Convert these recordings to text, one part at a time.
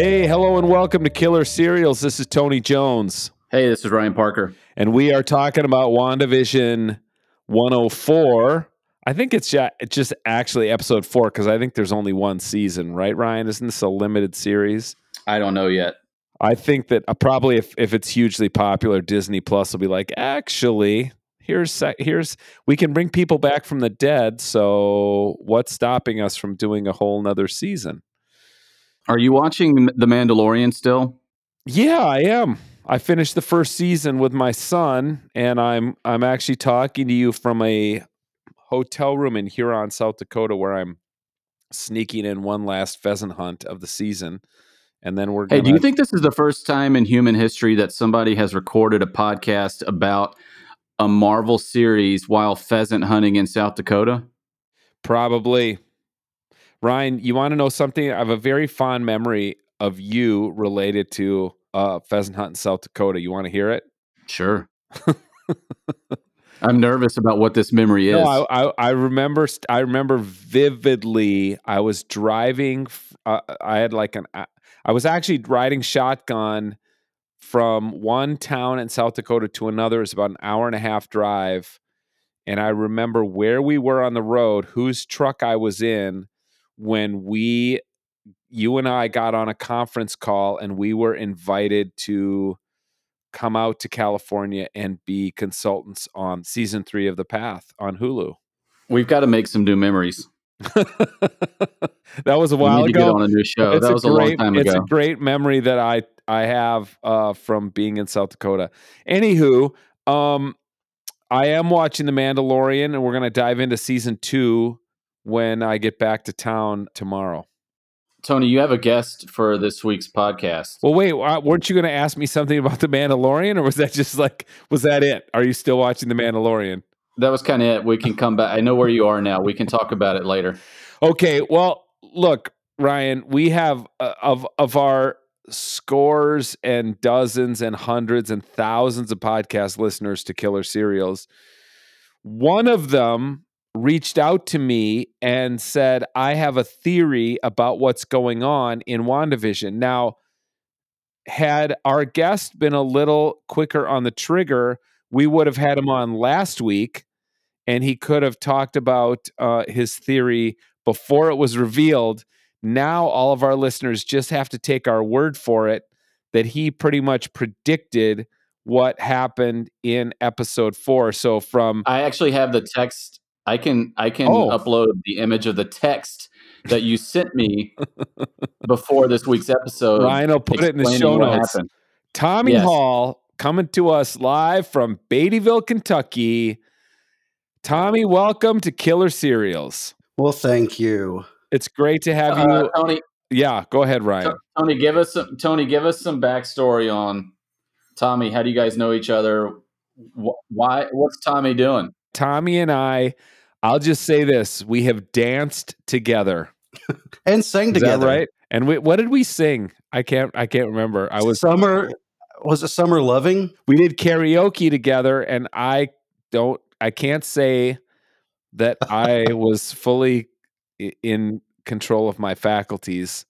Hey, hello, and welcome to Killer Serials. This is Tony Jones, Hey, this is Ryan Parker. and we are talking about WandaVision 104. I think it's ju- it's just actually episode four because I think there's only one season, right, Ryan? Isn't this a limited series? I don't know yet. I think that uh, probably if, if it's hugely popular, Disney Plus will be like, actually, here's here's we can bring people back from the dead. So what's stopping us from doing a whole nother season? Are you watching The Mandalorian still? Yeah, I am. I finished the first season with my son, and I'm I'm actually talking to you from a hotel room in Huron, South Dakota, where I'm sneaking in one last pheasant hunt of the season, and then we're. Hey, Gonna, do you think this is the first time in human history that somebody has recorded a podcast about a Marvel series while pheasant hunting in South Dakota? Probably. Ryan, you want to know something? I have a very fond memory of you related to uh, pheasant hunt in South Dakota. You want to hear it? Sure. I'm nervous about what this memory is. No, I, I, I remember. I remember vividly. I was driving. Uh, I had like an. I was actually riding shotgun from one town in South Dakota to another. It's about an hour and a half drive, and I remember where we were on the road, whose truck I was in, when we, you and I, got on a conference call, and we were invited to come out to California and be consultants on season three of The Path on Hulu. We've got to make some new memories. that was a We while need to get ago. on a new show. It's that was a, great, long time It's a great memory that I I have uh, from being in South Dakota. Anywho, um, I am watching The Mandalorian, and we're going to dive into season two when I get back to town tomorrow. Tony, you have a guest for this week's podcast. Well, wait, weren't you going to ask me something about The Mandalorian, or was that just like was that it? Are you still watching The Mandalorian? That was kind of it. We can come back. I know where you are now. We can talk about it later. Okay, well, look, Ryan, we have uh, of of our scores and dozens and hundreds and thousands of podcast listeners to Killer Serials. One of them reached out to me and said, "I have a theory about what's going on in WandaVision." Now, had our guest been a little quicker on the trigger, we would have had him on last week and he could have talked about uh, his theory before it was revealed. Now, all of our listeners just have to take our word for it that he pretty much predicted what happened in episode four. So, from I actually have the text. I can I can Oh. upload the image of the text that you sent me before this week's episode. Ryan will put it in the show notes. happened. Tommy Yes. Hall coming to us live from Beattyville, Kentucky. Tommy, welcome to Killer Serials. Well, thank you. It's great to have Uh, you. Tony, Yeah, go ahead, Ryan. Tony, give us some. Tony, give us some backstory on Tommy. How do you guys know each other? Why? What's Tommy doing? Tommy and I, I'll just say this: we have danced together. And sang Is together. right? And we, what did we sing? I can't. I can't remember. I was. summer. Was it summer loving? We did karaoke together, and I don't. I can't say that I was fully in control of my faculties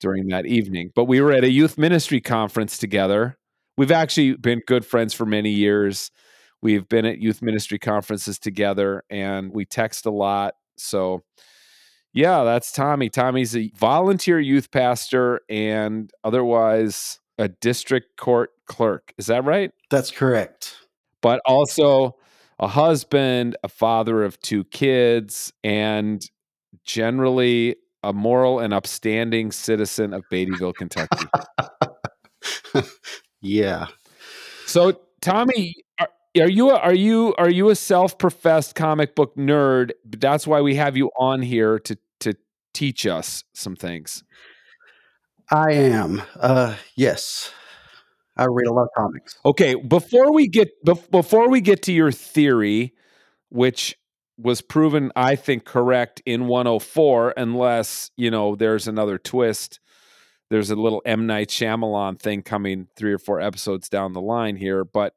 during that evening. But we were at a youth ministry conference together. We've actually been good friends for many years. We've been at youth ministry conferences together and we text a lot. So, yeah, that's Tommy. Tommy's a volunteer youth pastor and otherwise a district court clerk. Is that right? That's correct. But also a husband, a father of two kids, and generally a moral and upstanding citizen of Beattyville, Kentucky. Yeah. So, Tommy, are, are you a, are you are you a self-professed comic book nerd? That's why we have you on here to to teach us some things. I am. Uh yes. I read a lot of comics. Okay, before we get bef- before we get to your theory, which was proven, I think, correct in 104, unless you know there's another twist. There's a little M Night Shyamalan thing coming three or four episodes down the line here, but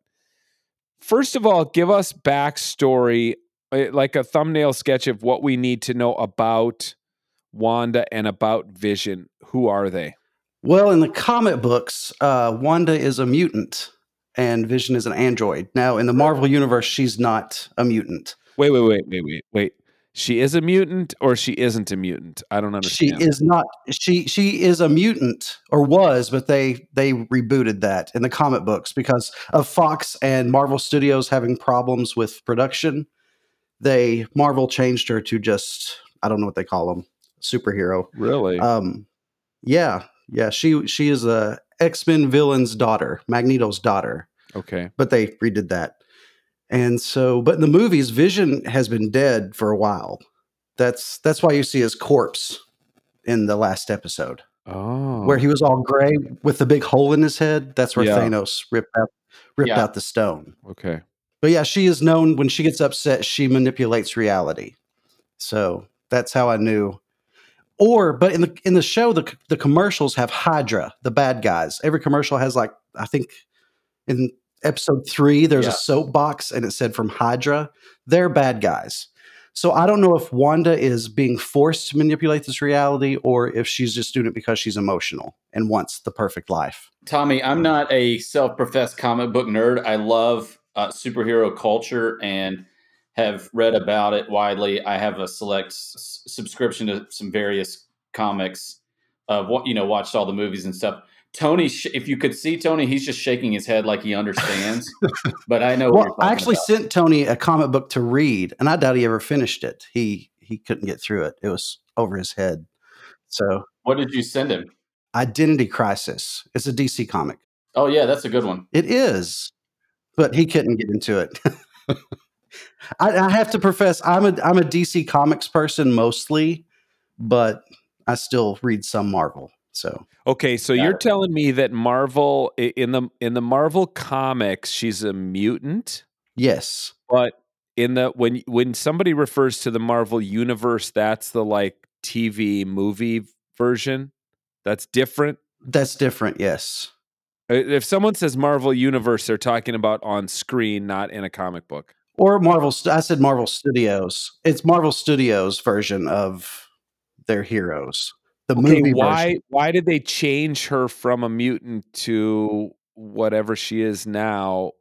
first of all, give us backstory, eh, like a thumbnail sketch of what we need to know about Wanda and about Vision. Who are they? Well, in the comic books, uh, Wanda is a mutant and Vision is an android. Now, in the Marvel universe, she's not a mutant. Wait, wait, wait, wait, wait, wait. She is a mutant or she isn't a mutant? I don't understand. She is not. She she is a mutant or was, but they they rebooted that in the comic books because of Fox and Marvel Studios having problems with production. They Marvel changed her to just I don't know what they call them superhero. really? Um, yeah, yeah. She she is a X Men villain's daughter, Magneto's daughter. okay. But they redid that, and so. But in the movies, Vision has been dead for a while. That's that's why you see his corpse in the last episode, Oh. where he oh. was all gray with the big hole in his head. That's where Yeah. Thanos ripped out ripped Yeah. out the stone. Okay. But yeah, she is known when she gets upset, she manipulates reality. So that's how I knew. Or, but in the in the show, the the commercials have Hydra, the bad guys. Every commercial has like I think in episode three, there's Yeah. a soapbox and it said from Hydra. They're bad guys. So I don't know if Wanda is being forced to manipulate this reality or if she's just doing it because she's emotional and wants the perfect life. Tommy, I'm not a self-professed comic book nerd. I love uh, superhero culture and have read about it widely. I have a select s- subscription to some various comics. Of what you know, watched all the movies and stuff. Tony, if you could see Tony, he's just shaking his head like he understands. but I know. what Well, I actually about. sent Tony a comic book to read, and I doubt he ever finished it. He he couldn't get through it. It was over his head. So, What did you send him? Identity Crisis. It's a DC comic. Oh yeah, that's a good one. It is, but he couldn't get into it. I, I have to profess, I'm a I'm a DC Comics person mostly, but I still read some Marvel. So Okay, so you're telling me that Marvel in the in the Marvel comics, she's a mutant, yes, but in the when when somebody refers to the Marvel universe, that's the like TV movie version. That's different. that's different. Yes. If someone says Marvel universe, they're talking about on screen, not in a comic book. Or Marvel. I said Marvel Studios. It's Marvel Studios version of their heroes. The Okay, movie why version. why did they change her from a mutant to whatever she is now?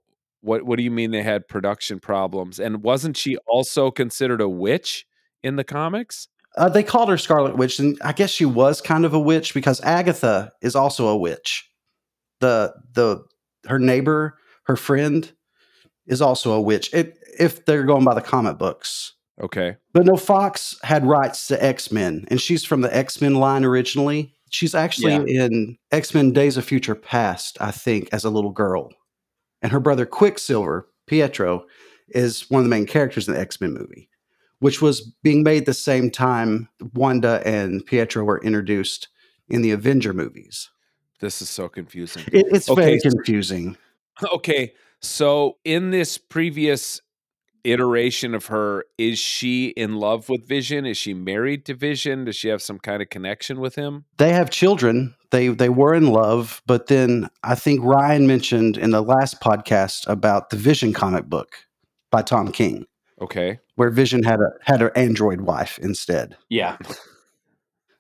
What what do you mean they had production problems? And wasn't she also considered a witch in the comics? Uh, they called her Scarlet Witch, and I guess she was kind of a witch because Agatha is also a witch. The the her neighbor, her friend, is also a witch. It, if they're going by the comic books, Okay. but no, Fox had rights to X Men, and she's from the X Men line originally. She's actually Yeah. in X Men Days of Future Past, I think, as a little girl, and her brother Quicksilver, Pietro, is one of the main characters in the X Men movie which was being made the same time Wanda and Pietro were introduced in the Avenger movies. This is so confusing. It, it's Okay, very confusing. Okay. So in this previous iteration of her, is she in love with Vision? Is she married to Vision? Does she have some kind of connection with him? They have children. They they were in love, but then I think Ryan mentioned in the last podcast about the Vision comic book by Tom King, Okay. where Vision had a had an android wife instead. Yeah,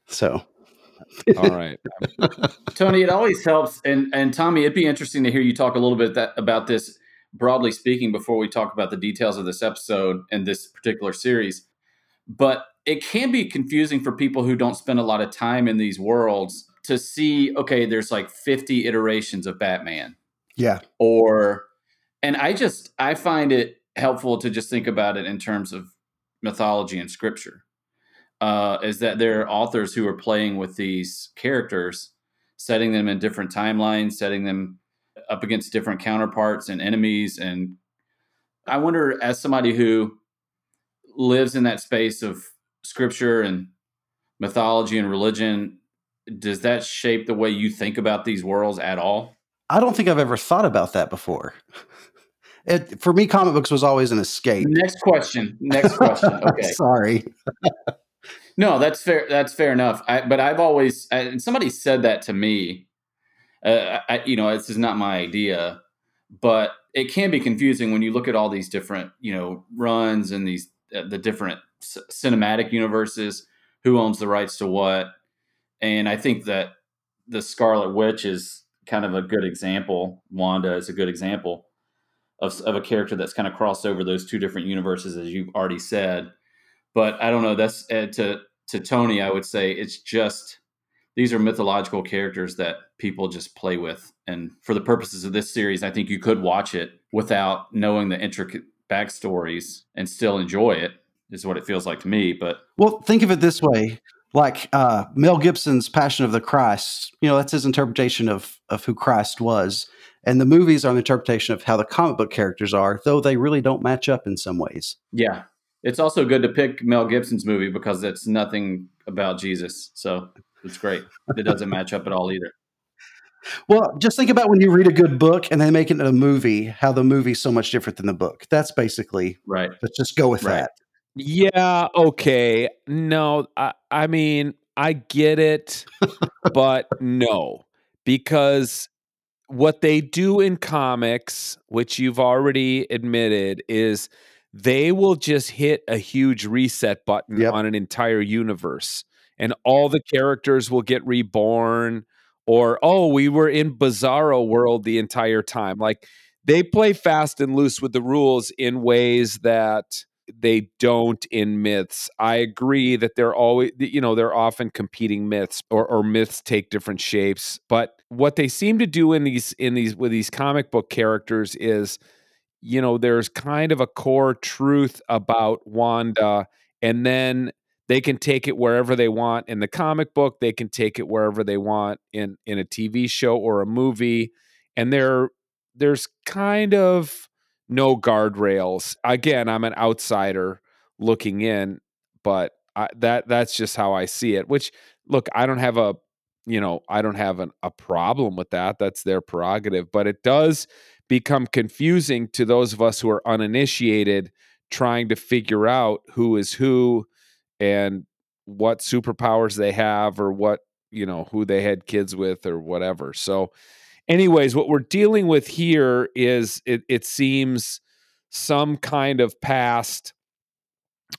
So All right. Tony, it always helps, and and Tommy, it'd be interesting to hear you talk a little bit that, about this broadly speaking before we talk about the details of this episode and this particular series. But it can be confusing for people who don't spend a lot of time in these worlds to see. Okay, there's like 50 iterations of Batman, yeah, or and I just I find it helpful to just think about it in terms of mythology and scripture. Uh, is that there are authors who are playing with these characters, setting them in different timelines, setting them up against different counterparts and enemies. And I wonder, as somebody who lives in that space of scripture and mythology and religion, does that shape the way you think about these worlds at all? I don't think I've ever thought about that before. It, for me, comic books was always an escape. Next question. Next question. Okay. Sorry. No, that's fair. That's fair enough. I, but I've always, and somebody said that to me. Uh, I, you know, this is not my idea, but it can be confusing when you look at all these different, you know, runs and these uh, the different cinematic universes. Who owns the rights to what? And I think that the Scarlet Witch is kind of a good example. Wanda is a good example of, of a character that's kind of crossed over those two different universes, as you've already said. But I don't know. That's uh, to to Tony. I would say it's just these are mythological characters that people just play with. And for the purposes of this series, I think you could watch it without knowing the intricate backstories and still enjoy it. Is what it feels like to me. But well, think of it this way: like uh, Mel Gibson's Passion of the Christ. You know, that's his interpretation of of who Christ was. And the movies are an interpretation of how the comic book characters are, though they really don't match up in some ways. Yeah. It's also good to pick Mel Gibson's movie because it's nothing about Jesus. So it's great. It doesn't match up at all either. Well, just think about when you read a good book and they make it a movie, how the movie's so much different than the book. That's basically right. Let's just go with right. that. Yeah, okay. No, I, I mean, I get it, but no, because what they do in comics, which you've already admitted, is they will just hit a huge reset button yep. on an entire universe and all the characters will get reborn or oh we were in bizarro world the entire time like they play fast and loose with the rules in ways that they don't in myths. I agree that they're always, you know, they're often competing myths or, or myths take different shapes. But what they seem to do in these, in these, with these comic book characters is, you know, there's kind of a core truth about Wanda, and then they can take it wherever they want in the comic book. They can take it wherever they want in in a TV show or a movie, and there there's kind of no guardrails. Again, I'm an outsider looking in, but I, that that's just how I see it. Which look, I don't have a you know I don't have an, a problem with that. That's their prerogative, but it does become confusing to those of us who are uninitiated trying to figure out who is who and what superpowers they have or what you know who they had kids with or whatever. So anyways, what we're dealing with here is it, it seems some kind of past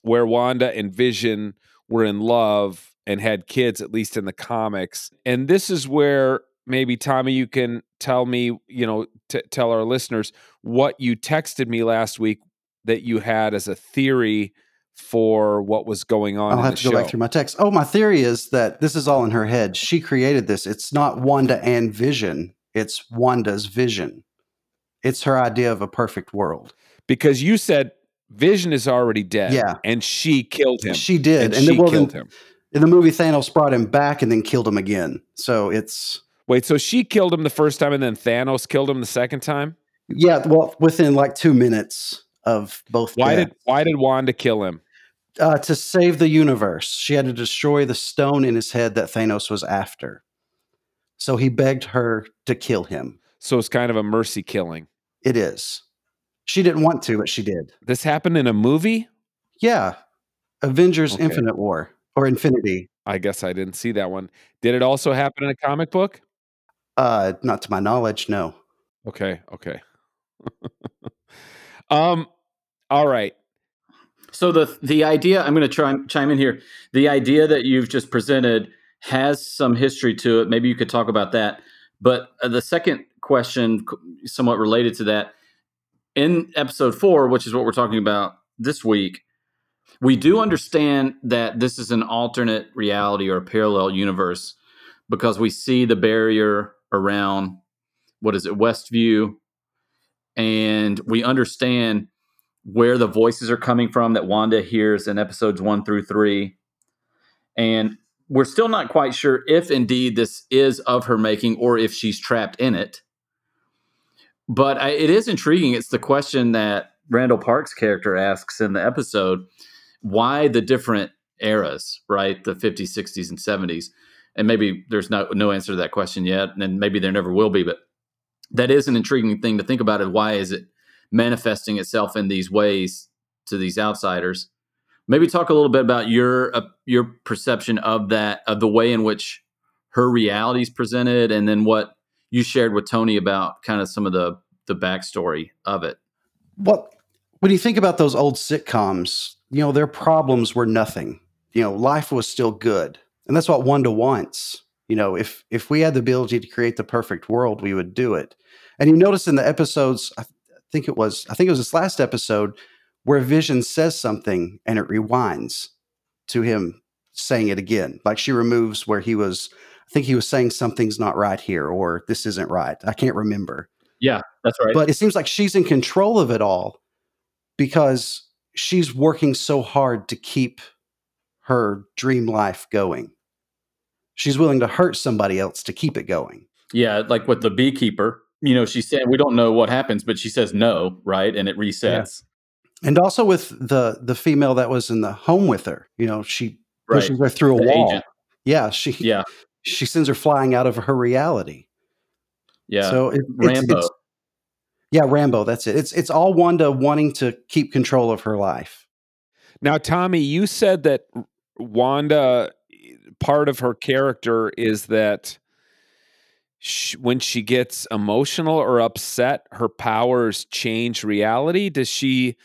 where Wanda and Vision were in love and had kids, at least in the comics. And this is where maybe Tommy, you can tell me, you know, t- tell our listeners what you texted me last week that you had as a theory for what was going on. I'll have to go back through my text. Oh, my theory is that this is all in her head. She created this. It's not Wanda and Vision. It's Wanda's vision. It's her idea of a perfect world. Because you said Vision is already dead. Yeah. And she killed him. She did. And, and she well, killed then, him. In the movie, Thanos brought him back and then killed him again. So it's. Wait, so she killed him the first time and then Thanos killed him the second time? Yeah, well, within like two minutes of both. Why deaths. did Why did Wanda kill him? Uh, to save the universe, she had to destroy the stone in his head that Thanos was after. So he begged her to kill him. So it's kind of a mercy killing. It is. She didn't want to, but she did. This happened in a movie? Yeah. Avengers okay. Infinite War or Infinity. I guess I didn't see that one. Did it also happen in a comic book? Uh not to my knowledge, no. Okay, okay. um all right. So the the idea I'm going to try chime in here. The idea that you've just presented has some history to it. Maybe you could talk about that. But uh, the second question, somewhat related to that, in episode four, which is what we're talking about this week, we do understand that this is an alternate reality or a parallel universe because we see the barrier around what is it, Westview, and we understand where the voices are coming from that Wanda hears in episodes one through three. And we're still not quite sure if indeed this is of her making or if she's trapped in it. But I, it is intriguing. It's the question that Randall Park's character asks in the episode why the different eras, right? The 50s, 60s, and 70s. And maybe there's no, no answer to that question yet. And maybe there never will be. But that is an intriguing thing to think about. Is why is it manifesting itself in these ways to these outsiders? maybe talk a little bit about your uh, your perception of that of the way in which her reality is presented and then what you shared with tony about kind of some of the the backstory of it well when you think about those old sitcoms you know their problems were nothing you know life was still good and that's what wanda wants You know, if if we had the ability to create the perfect world, we would do it. And you notice in the episodes, think it was, I think it was this last episode where Vision says something and it rewinds to him saying it again. Like she removes where he was, I think he was saying something's not right here or this isn't right. I can't remember. Yeah, that's right. But it seems like she's in control of it all because she's working so hard to keep her dream life going. She's willing to hurt somebody else to keep it going. Yeah, like with the beekeeper, you know, she said we don't know what happens, but she says no, right? And it resets. Yeah. And also with the the female that was in the home with her, you know, she pushes right. her through a The wall. agent. Yeah, she Yeah, she sends her flying out of her reality. yeah. So it, it's, Rambeau. it's yeah, Rambeau. That's it. It's it's all Wanda wanting to keep control of her life. Now, Tommy, you said that Wanda, part of her character is that sh when she gets emotional or upset, her powers change reality. Does she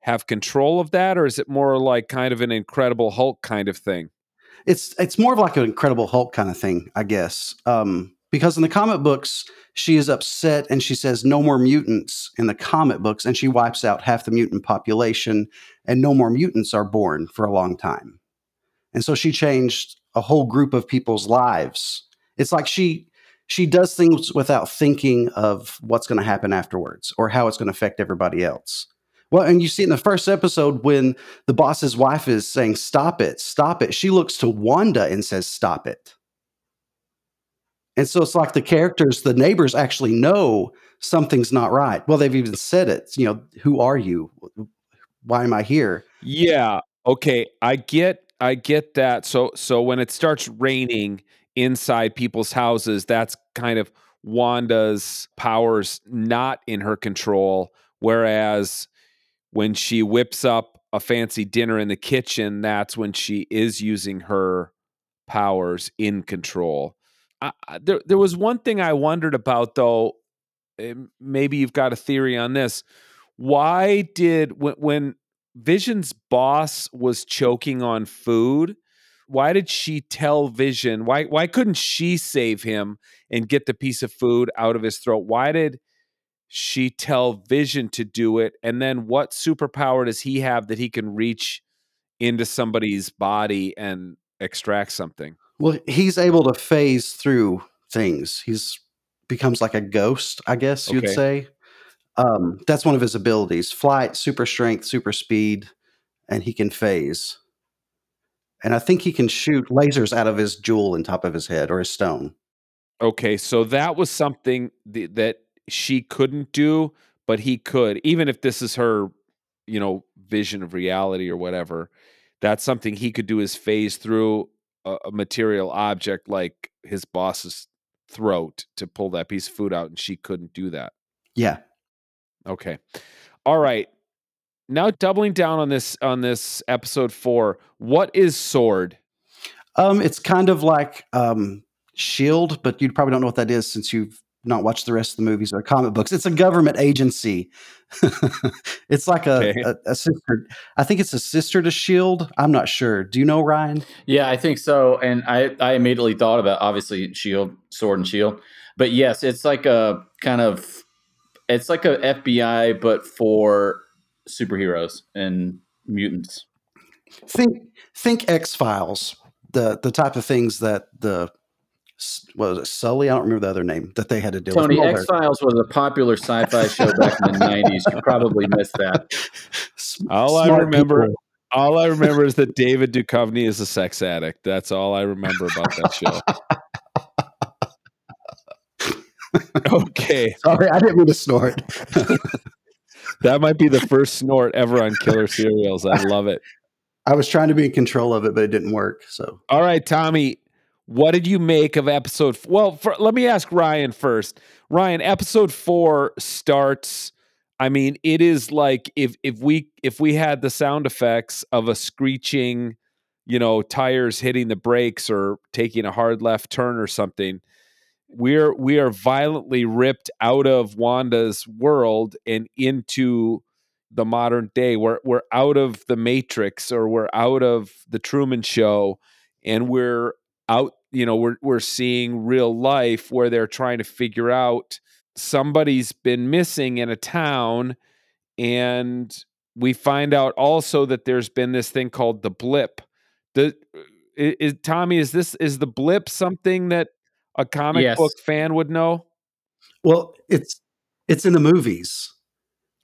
have control of that, or is it more like kind of an Incredible Hulk kind of thing? It's it's more of like an Incredible Hulk kind of thing, I guess. Um, because in the comic books, she is upset and she says no more mutants in the comic books, and she wipes out half the mutant population, and no more mutants are born for a long time. And so she changed a whole group of people's lives. It's like she she does things without thinking of what's going to happen afterwards or how it's going to affect everybody else. Well, and you see in the first episode when the boss's wife is saying, Stop it, stop it. She looks to Wanda and says, Stop it. And so it's like the characters, the neighbors actually know something's not right. Well, they've even said it. You know, who are you? Why am I here? Yeah. Okay. I get I get that. So so when it starts raining inside people's houses, that's kind of Wanda's powers not in her control. Whereas when she whips up a fancy dinner in the kitchen, that's when she is using her powers in control. I, there, there was one thing I wondered about, though. Maybe you've got a theory on this. Why did when, when Vision's boss was choking on food? Why did she tell Vision? Why why couldn't she save him and get the piece of food out of his throat? Why did she tell Vision to do it? And then what superpower does he have that he can reach into somebody's body and extract something? Well, he's able to phase through things. He's becomes like a ghost, I guess you'd Okay. say. Um, that's one of his abilities: flight, super strength, super speed, and he can phase. And I think he can shoot lasers out of his jewel in top of his head or his stone. Okay, so that was something th- that she couldn't do, but he could. Even if this is her, you know, vision of reality or whatever, that's something he could do is phase through a, a material object like his boss's throat to pull that piece of food out, and she couldn't do that. Yeah. Okay. All right. Now doubling down on this on this episode four, what is sword? Um, it's kind of like um, Shield, but you probably don't know what that is since you've not watched the rest of the movies or comic books. It's a government agency. it's like a, Okay. a, a sister. I think it's a sister to Shield. I'm not sure. Do you know Ryan? Yeah, I think so. And I, I immediately thought about obviously shield, sword and shield. But yes, it's like a kind of it's like a FBI but for superheroes and mutants. Think think X Files. The the type of things that the what was it Sully? I don't remember the other name that they had to deal Tony, with. X Files was a popular sci-fi show back in the '90s. You probably missed that. S- All I remember people. All I remember is that David Duchovny is a sex addict. That's all I remember about that show. okay, Sorry, I didn't mean to snort. that might be the first snort ever on Killer Serials. I love it. I was trying to be in control of it, but it didn't work. So All right, Tommy, what did you make of episode? f- Well, for, let me ask Ryan first. Ryan, episode four starts. I mean, it is like if if we if we had the sound effects of a screeching, you know, tires hitting the brakes or taking a hard left turn or something. We're we are violently ripped out of Wanda's world and into the modern day. We're we're out of the Matrix or we're out of the Truman Show and we're out you know we're we're seeing real life where they're trying to figure out somebody's been missing in a town and we find out also that there's been this thing called the blip the is, is tommy is this is the blip something that a comic Yes. book fan would know Well, it's it's in the movies.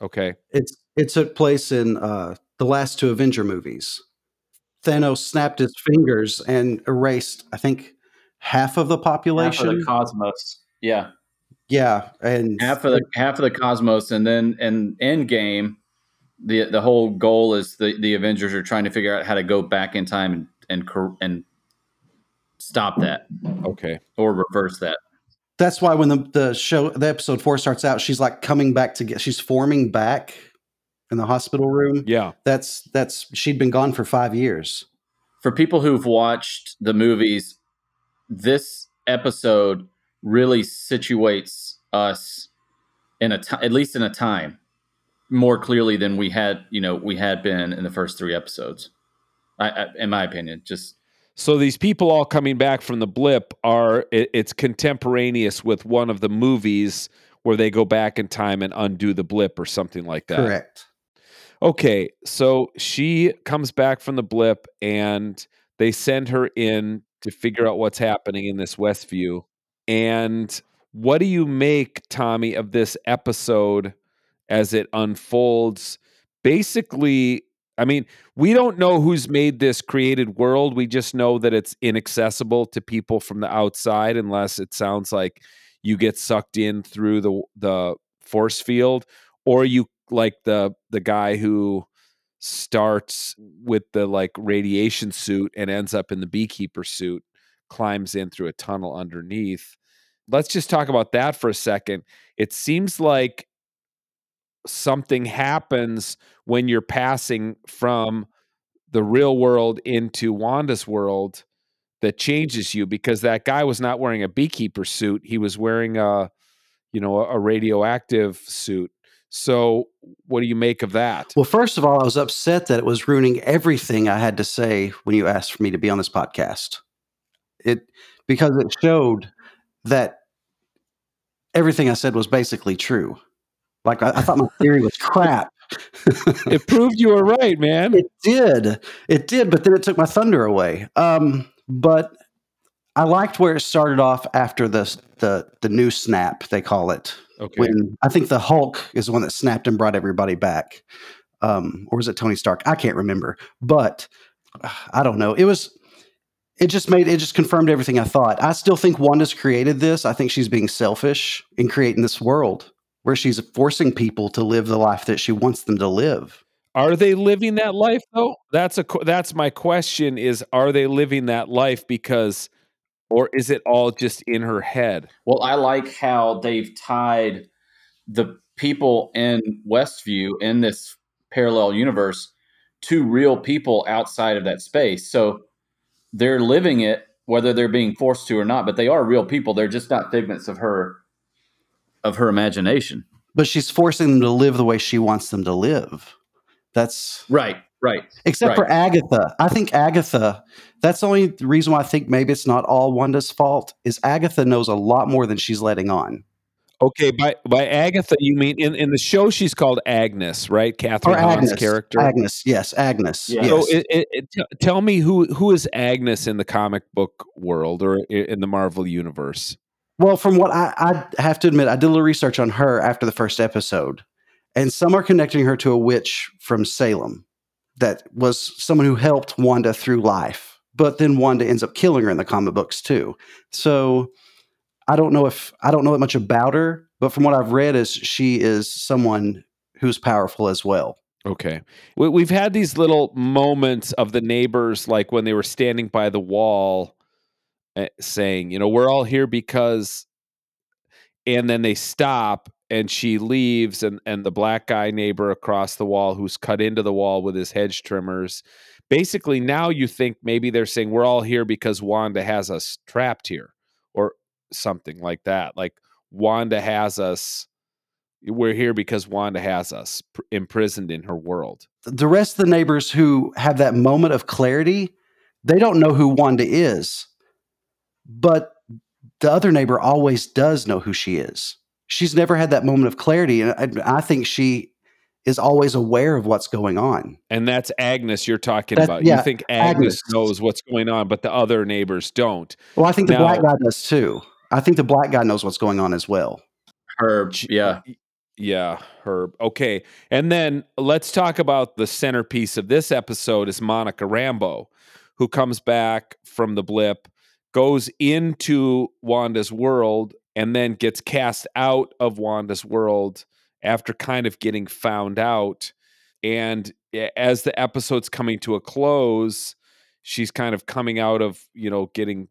okay It's it took place in uh, the last two Avenger movies. Thanos snapped his fingers and erased, I think, half of the half population. of the cosmos. Yeah, yeah, and half of the half of the cosmos, and then in Endgame, the the whole goal is the the Avengers are trying to figure out how to go back in time and and and stop that okay or reverse that. that's why when the, the show the episode four starts out, she's like coming back to get she's forming back in the hospital room. yeah That's that's she'd been gone for five years. For people who've watched the movies, this episode really situates us in a ti- at least in a time more clearly than we had you know we had been in the first three episodes. I, I in my opinion, just So these people all coming back from the blip are it, it's contemporaneous with one of the movies where they go back in time and undo the blip or something like that. Correct. Okay, so she comes back from the blip and they send her in to figure out what's happening in this Westview. And what do you make, Tommy, of this episode as it unfolds? Basically, I mean, we don't know who's made this created world. We just know that it's inaccessible to people from the outside unless it sounds like you get sucked in through the the force field or you like the the guy who starts with the like radiation suit and ends up in the beekeeper suit climbs in through a tunnel underneath let's just talk about that for a second it seems like something happens when you're passing from the real world into Wanda's world that changes you because that guy was not wearing a beekeeper suit he was wearing a you know a, radioactive suit so what do you make of that Well, first of all, I was upset that it was ruining everything I had to say when you asked for me to be on this podcast. It because it showed that everything I said was basically true. Like I, I thought my theory was crap. it proved you were right man It did. It did, but then it took my thunder away. Um, but I liked where it started off after the the the new snap they call it. okay When I think the Hulk is the one that snapped and brought everybody back, um, or was it Tony Stark? I can't remember, but uh, I don't know. It was. It just made it just confirmed everything I thought. I still think Wanda's created this. I think she's being selfish in creating this world where she's forcing people to live the life that she wants them to live. Are they living that life though? That's a that's my question is are they living that life because or is it all just in her head? well, I like how they've tied the people in Westview in this parallel universe to real people outside of that space. So they're living it, whether they're being forced to or not. But they are real people. They're just not figments of her of her imagination. but she's forcing them to live the way she wants them to live. That's Right. Right. except for Agatha. I think Agatha. That's the only reason why I think maybe it's not all Wanda's fault. Is Agatha knows a lot more than she's letting on. Okay, by by Agatha you mean in, in the show she's called Agnes, right? Kathryn Or Hahn's Agnes. character. Agnes. Yes, Agnes. Yeah. Yes. So it, it, it, t- tell me who who is Agnes in the comic book world or in the Marvel universe? Well, from what I, I have to admit, I did a little research on her after the first episode, and some are connecting her to a witch from Salem that was someone who helped Wanda through life. But then Wanda ends up killing her in the comic books too. So I don't know if I don't know much about her, but from what I've read, is she is someone who's powerful as well. Okay. We, we've had these little moments of the neighbors, like when they were standing by the wall, Eh, saying, you know, we're all here because, and then they stop and she leaves, and, and the black guy neighbor across the wall who's cut into the wall with his hedge trimmers. Basically, now you think maybe they're saying, we're all here because Wanda has us trapped here or something like that. Like Wanda has us we're here because Wanda has us pr- imprisoned in her world. The rest of the neighbors who have that moment of clarity, they don't know who Wanda is. But the other neighbor always does know who she is. She's never had that moment of clarity, and I, I think she is always aware of what's going on. And that's Agnes you're talking That- about. yeah, you think Agnes, Agnes. knows what's going on, but the other neighbors don't. Well, I think the black guy does too. I think the black guy knows what's going on as well. Herb, yeah. Yeah, Herb. Okay. And then let's talk about the centerpiece of this episode is Monica Rambeau, who comes back from the blip, goes into Wanda's world, and then gets cast out of Wanda's world after kind of getting found out. And as the episode's coming to a close, she's kind of coming out of, you know, getting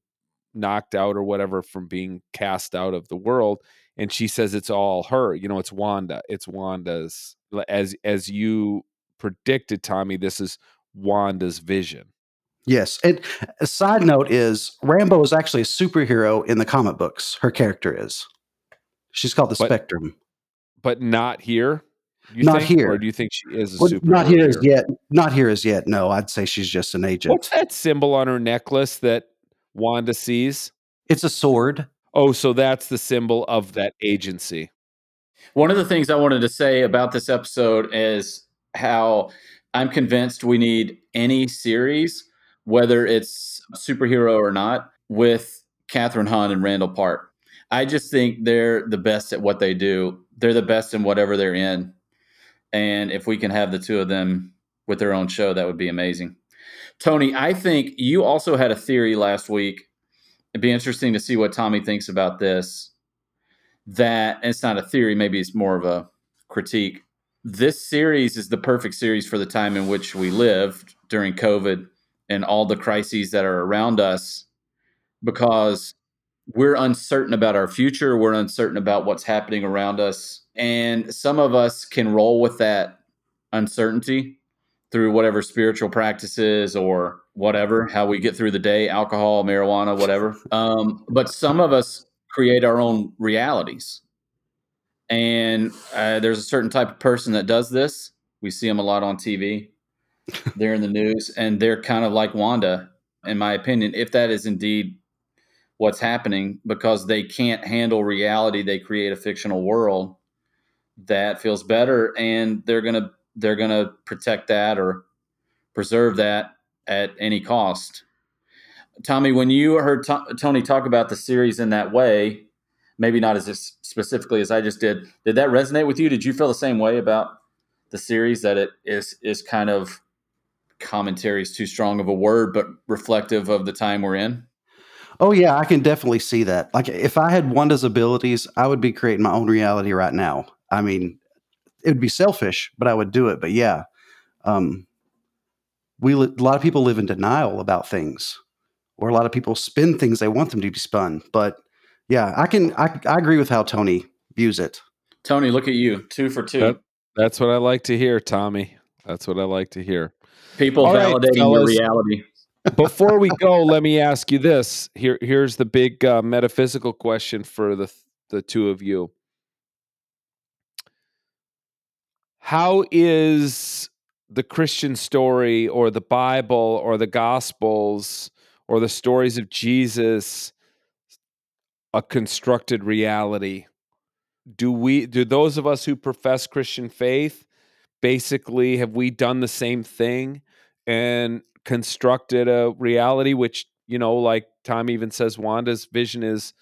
knocked out or whatever from being cast out of the world and she says it's all her you know it's wanda it's wanda's as as you predicted tommy this is wanda's vision Yes. And a side note is Rambeau is actually a superhero in the comic books. Her character is. She's called the But- Spectrum. but not here you Not think? here. or do you think she is a Well, super not here as yet. Not here as yet. No, I'd say she's just an agent. what's that symbol on her necklace that wanda sees It's a sword. oh so that's the symbol of that agency One of the things I wanted to say about this episode is how I'm convinced we need any series, whether it's superhero or not, with Kathryn Hahn and Randall Park. I just think they're the best at what they do. They're the best in whatever they're in. And if we can have the two of them with their own show, that would be amazing. Tony, I think you also had a theory last week. It'd be interesting to see what Tommy thinks about this that it's not a theory, maybe it's more of a critique. This series is the perfect series for the time in which we live during COVID and all the crises that are around us because we're uncertain about our future. We're uncertain about what's happening around us. And some of us can roll with that uncertainty through whatever spiritual practices or whatever, how we get through the day, alcohol, marijuana, whatever. Um, but some of us create our own realities. And uh, there's a certain type of person that does this. We see them a lot on TV. They're in the news, and they're kind of like Wanda, in my opinion, if that is indeed what's happening, because they can't handle reality. They create a fictional world that feels better, and they're gonna they're gonna protect that or preserve that at any cost. Tommy, when you heard To- Tony talk about the series in that way, maybe not as specifically as I just did, did that resonate with you? Did you feel the same way about the series that it is is kind of commentary is too strong of a word, but reflective of the time we're in? Oh yeah, I can definitely see that. Like if I had Wanda's abilities, I would be creating my own reality right now. I mean, it would be selfish, but I would do it. But yeah, um, we li- a lot of people live in denial about things, or a lot of people spin things they want them to be spun. But yeah, I can I, I agree with how Tony views it. Tony, look at you, two for two. That- that's what i like to hear tommy that's what i like to hear People All right, validating your reality. before we go, let me ask you this. Here, here's the big uh, metaphysical question for the the two of you. How is the Christian story, or the Bible, or the Gospels, or the stories of Jesus a constructed reality? Do we? Do those of us who profess Christian faith basically have we done the same thing? and constructed a reality which you know like tom even says wanda's vision is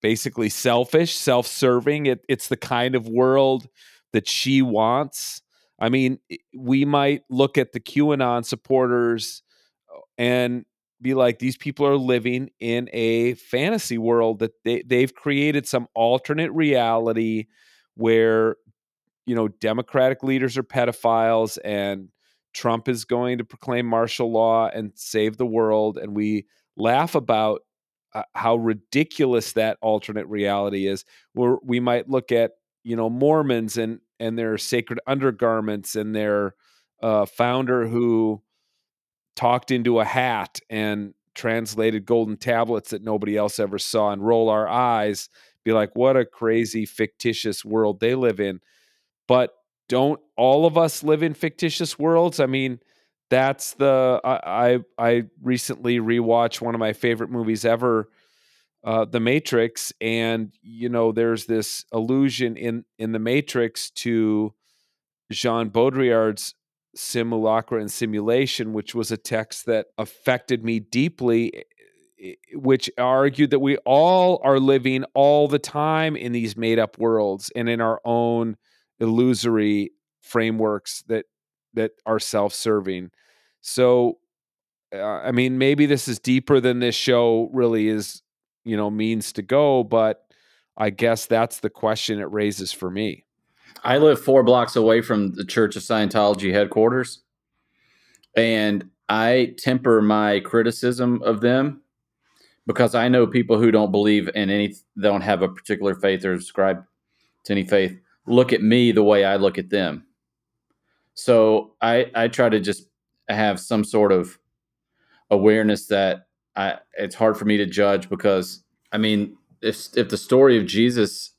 basically selfish self-serving it, it's the kind of world that she wants i mean we might look at the qanon supporters uh, and be like these people are living in a fantasy world that they, they've created some alternate reality where you know democratic leaders are pedophiles and Trump is going to proclaim martial law and save the world. And we laugh about uh, how ridiculous that alternate reality is. Where we might look at, you know, Mormons and and their sacred undergarments and their uh, founder who talked into a hat and translated golden tablets that nobody else ever saw and roll our eyes, be like, what a crazy fictitious world they live in. But don't all of us live in fictitious worlds? I mean, that's the I I, I recently rewatched one of my favorite movies ever, uh, The Matrix, and you know there's this allusion in in The Matrix to Jean Baudrillard's simulacra and simulation, which was a text that affected me deeply, which argued that we all are living all the time in these made up worlds and in our own illusory frameworks that that are self-serving. So uh, I mean maybe this is deeper than this show really is, you know, means to go, but I guess that's the question it raises for me. I live 4 blocks away from the Church of Scientology headquarters. And I temper my criticism of them because I know people who don't believe in any, don't have a particular faith or subscribe to any faith, look at me the way I look at them. So I I try to just have some sort of awareness that I it's hard for me to judge because I mean if if the story of Jesus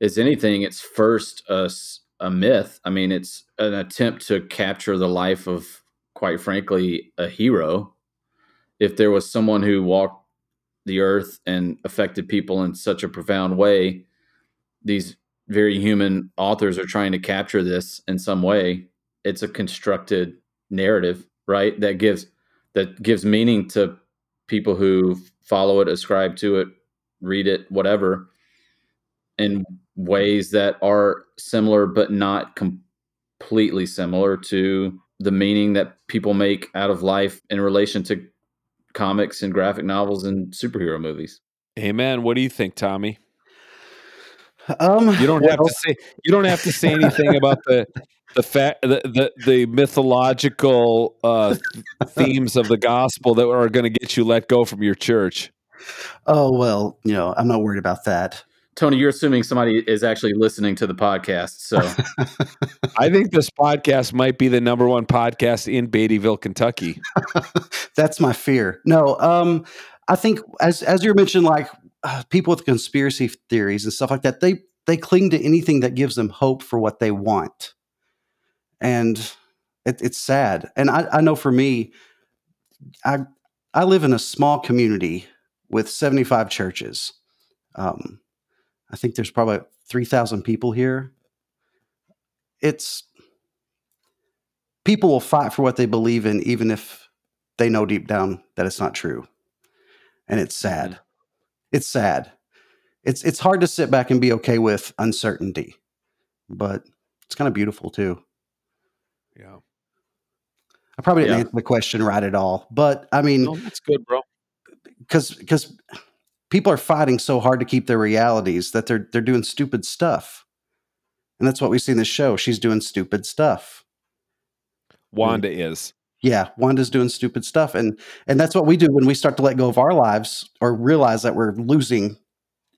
is anything, it's first a, a myth. I mean, it's an attempt to capture the life of, quite frankly, a hero. If there was someone who walked the earth and affected people in such a profound way, these very human authors are trying to capture this in some way. It's a constructed narrative, right? That gives that gives meaning to people who follow it, ascribe to it, read it, whatever, in ways that are similar but not completely similar to the meaning that people make out of life in relation to comics and graphic novels and superhero movies. Amen. What do you think, Tommy? Um, You don't have to say you don't have to say anything about the the fact the, the the mythological uh, themes of the gospel that are going to get you let go from your church. Oh well, you know, I'm not worried about that. Tony, you're assuming somebody is actually listening to the podcast. So I think this podcast might be the number one podcast in Beattyville, Kentucky. That's my fear. No, um, I think as as you mentioned, like uh, people with conspiracy theories and stuff like that, they they cling to anything that gives them hope for what they want, and it, it's sad. And I, I know for me, I I live in a small community with 75 churches. Um, I think there's probably 3,000 people here. It's people will fight for what they believe in, even if they know deep down that it's not true. And it's sad. It's sad. It's it's hard to sit back and be okay with uncertainty, but it's kind of beautiful too. Yeah. I probably didn't Yeah. answer the question right at all, but I mean, No, that's good, bro. because because people are fighting so hard to keep their realities that they're they're doing stupid stuff, and that's what we see in this show. She's doing stupid stuff. Wanda is. Yeah, Wanda's doing stupid stuff, and and that's what we do when we start to let go of our lives or realize that we're losing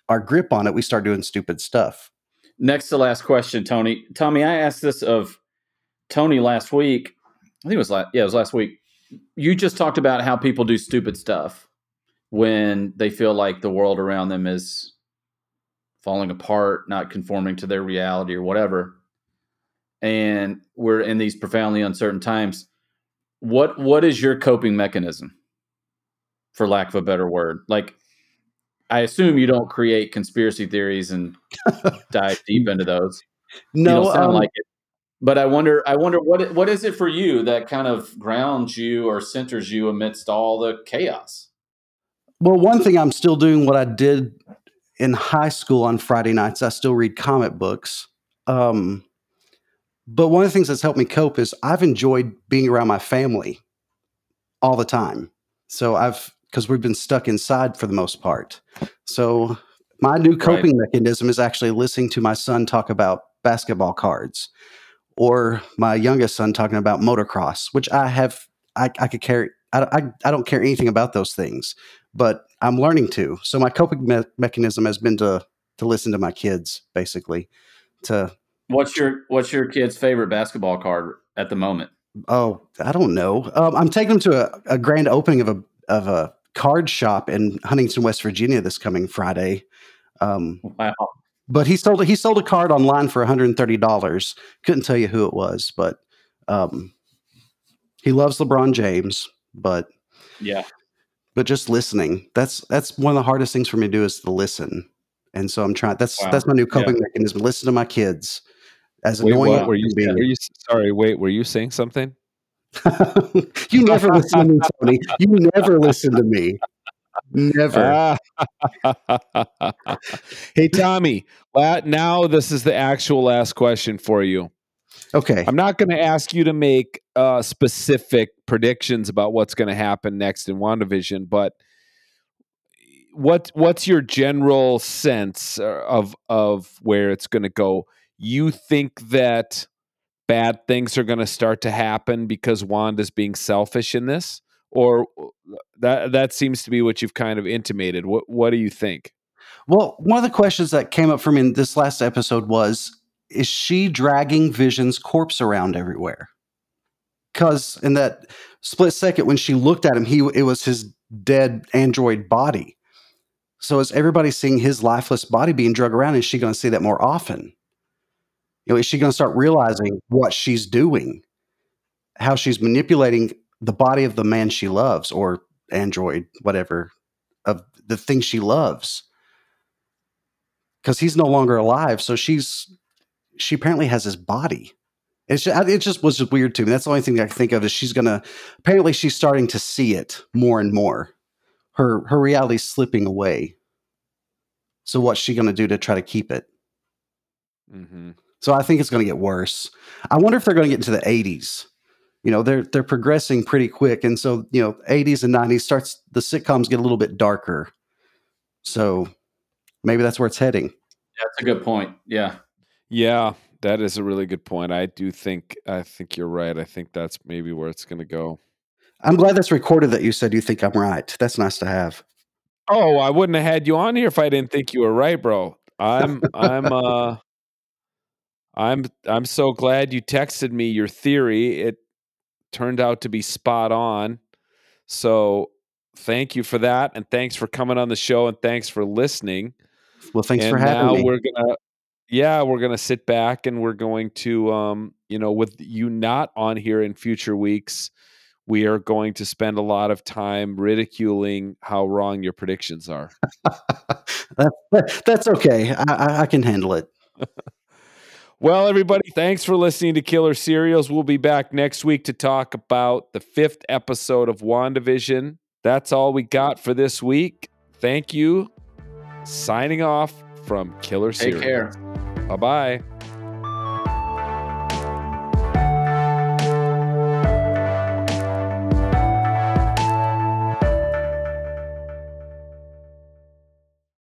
our grip on it. We start doing stupid stuff. next to last question, Tony. Tommy, I asked this of Tony last week. I think it was last yeah, it was last week. You just talked about how people do stupid stuff when they feel like the world around them is falling apart, not conforming to their reality or whatever. And we're in these profoundly uncertain times. What what is your coping mechanism? For lack of a better word. Like I assume you don't create conspiracy theories and dive deep into those you No, don't sound um, like it. But I wonder, I wonder what what is it for you that kind of grounds you or centers you amidst all the chaos? Well, one thing I'm still doing what I did in high school on Friday nights. I still read comic books. Um, but one of the things that's helped me cope is I've enjoyed being around my family all the time. So I've because we've been stuck inside for the most part. So my new coping mechanism is actually listening to my son talk about basketball cards, or my youngest son talking about motocross, which I have I, I could carry. I, I, I don't care anything about those things, but I'm learning to. So my coping me- mechanism has been to to listen to my kids, basically. To What's your what's your kid's favorite basketball card at the moment? oh, I don't know. Um, I'm taking them to a, a grand opening of a of a card shop in Huntington, West Virginia, this coming Friday. Um, Wow. but he sold he sold a card online for 130 dollars. Couldn't tell you who it was, but um, He loves LeBron James, but Yeah. but just listening. That's that's one of the hardest things for me to do is to listen. And so I'm trying. That's Wow. that's my new Yeah. coping mechanism. Listen to my kids. As Wait, annoying what were you? Were you sorry? Wait, were you saying something? you never listen to me, Tony. You never listen to me. Never. Hey, Tommy. Now this is the actual last question for you. okay. I'm not going to ask you to make uh, specific predictions about what's going to happen next in WandaVision, but what what's your general sense uh, of of where it's going to go? You think that bad things are going to start to happen because Wanda's being selfish in this, or that that seems to be what you've kind of intimated. What what do you think? Well, one of the questions that came up for me in this last episode was Is she dragging Vision's corpse around everywhere? Because in that split second when she looked at him, he it was his dead android body. So is everybody seeing his lifeless body being drug around? Is she going to see that more often? You know, is she going to start realizing what she's doing, how she's manipulating the body of the man she loves or android, whatever, of the thing she loves? because he's no longer alive. So she's she apparently has his body. It's just, it just was just weird to me. That's the only thing I can think of is she's gonna apparently she's starting to see it more and more. Her her reality's slipping away. So what's she gonna do to try to keep it? Mm-hmm. So I think it's gonna get worse. I wonder if they're gonna get into the 80s. You know, they're they're progressing pretty quick. And so, you know, 80s and 90s starts the sitcoms get a little bit darker. So maybe that's where it's heading. That's a good point. Yeah. Yeah, that is a really good point. I do think I think you're right. I think that's maybe where it's going to go. I'm glad that's recorded that you said you think I'm right. That's nice to have. Oh, I wouldn't have had you on here if I didn't think you were right, bro. I'm I'm uh I'm I'm so glad you texted me your theory. It turned out to be spot on. So thank you for that and thanks for coming on the show and thanks for listening. Well, thanks and for having now me. we're gonna yeah we're gonna sit back and we're going to um you know with you not on here in future weeks we are going to spend a lot of time ridiculing how wrong your predictions are that, that- that's okay. I, I, I can handle it. well everybody thanks for listening to killer serials. We'll be back next week to talk about the fifth episode of wandavision. That's all we got for this week. Thank you. Signing off from killer Take serials. Care. bye-bye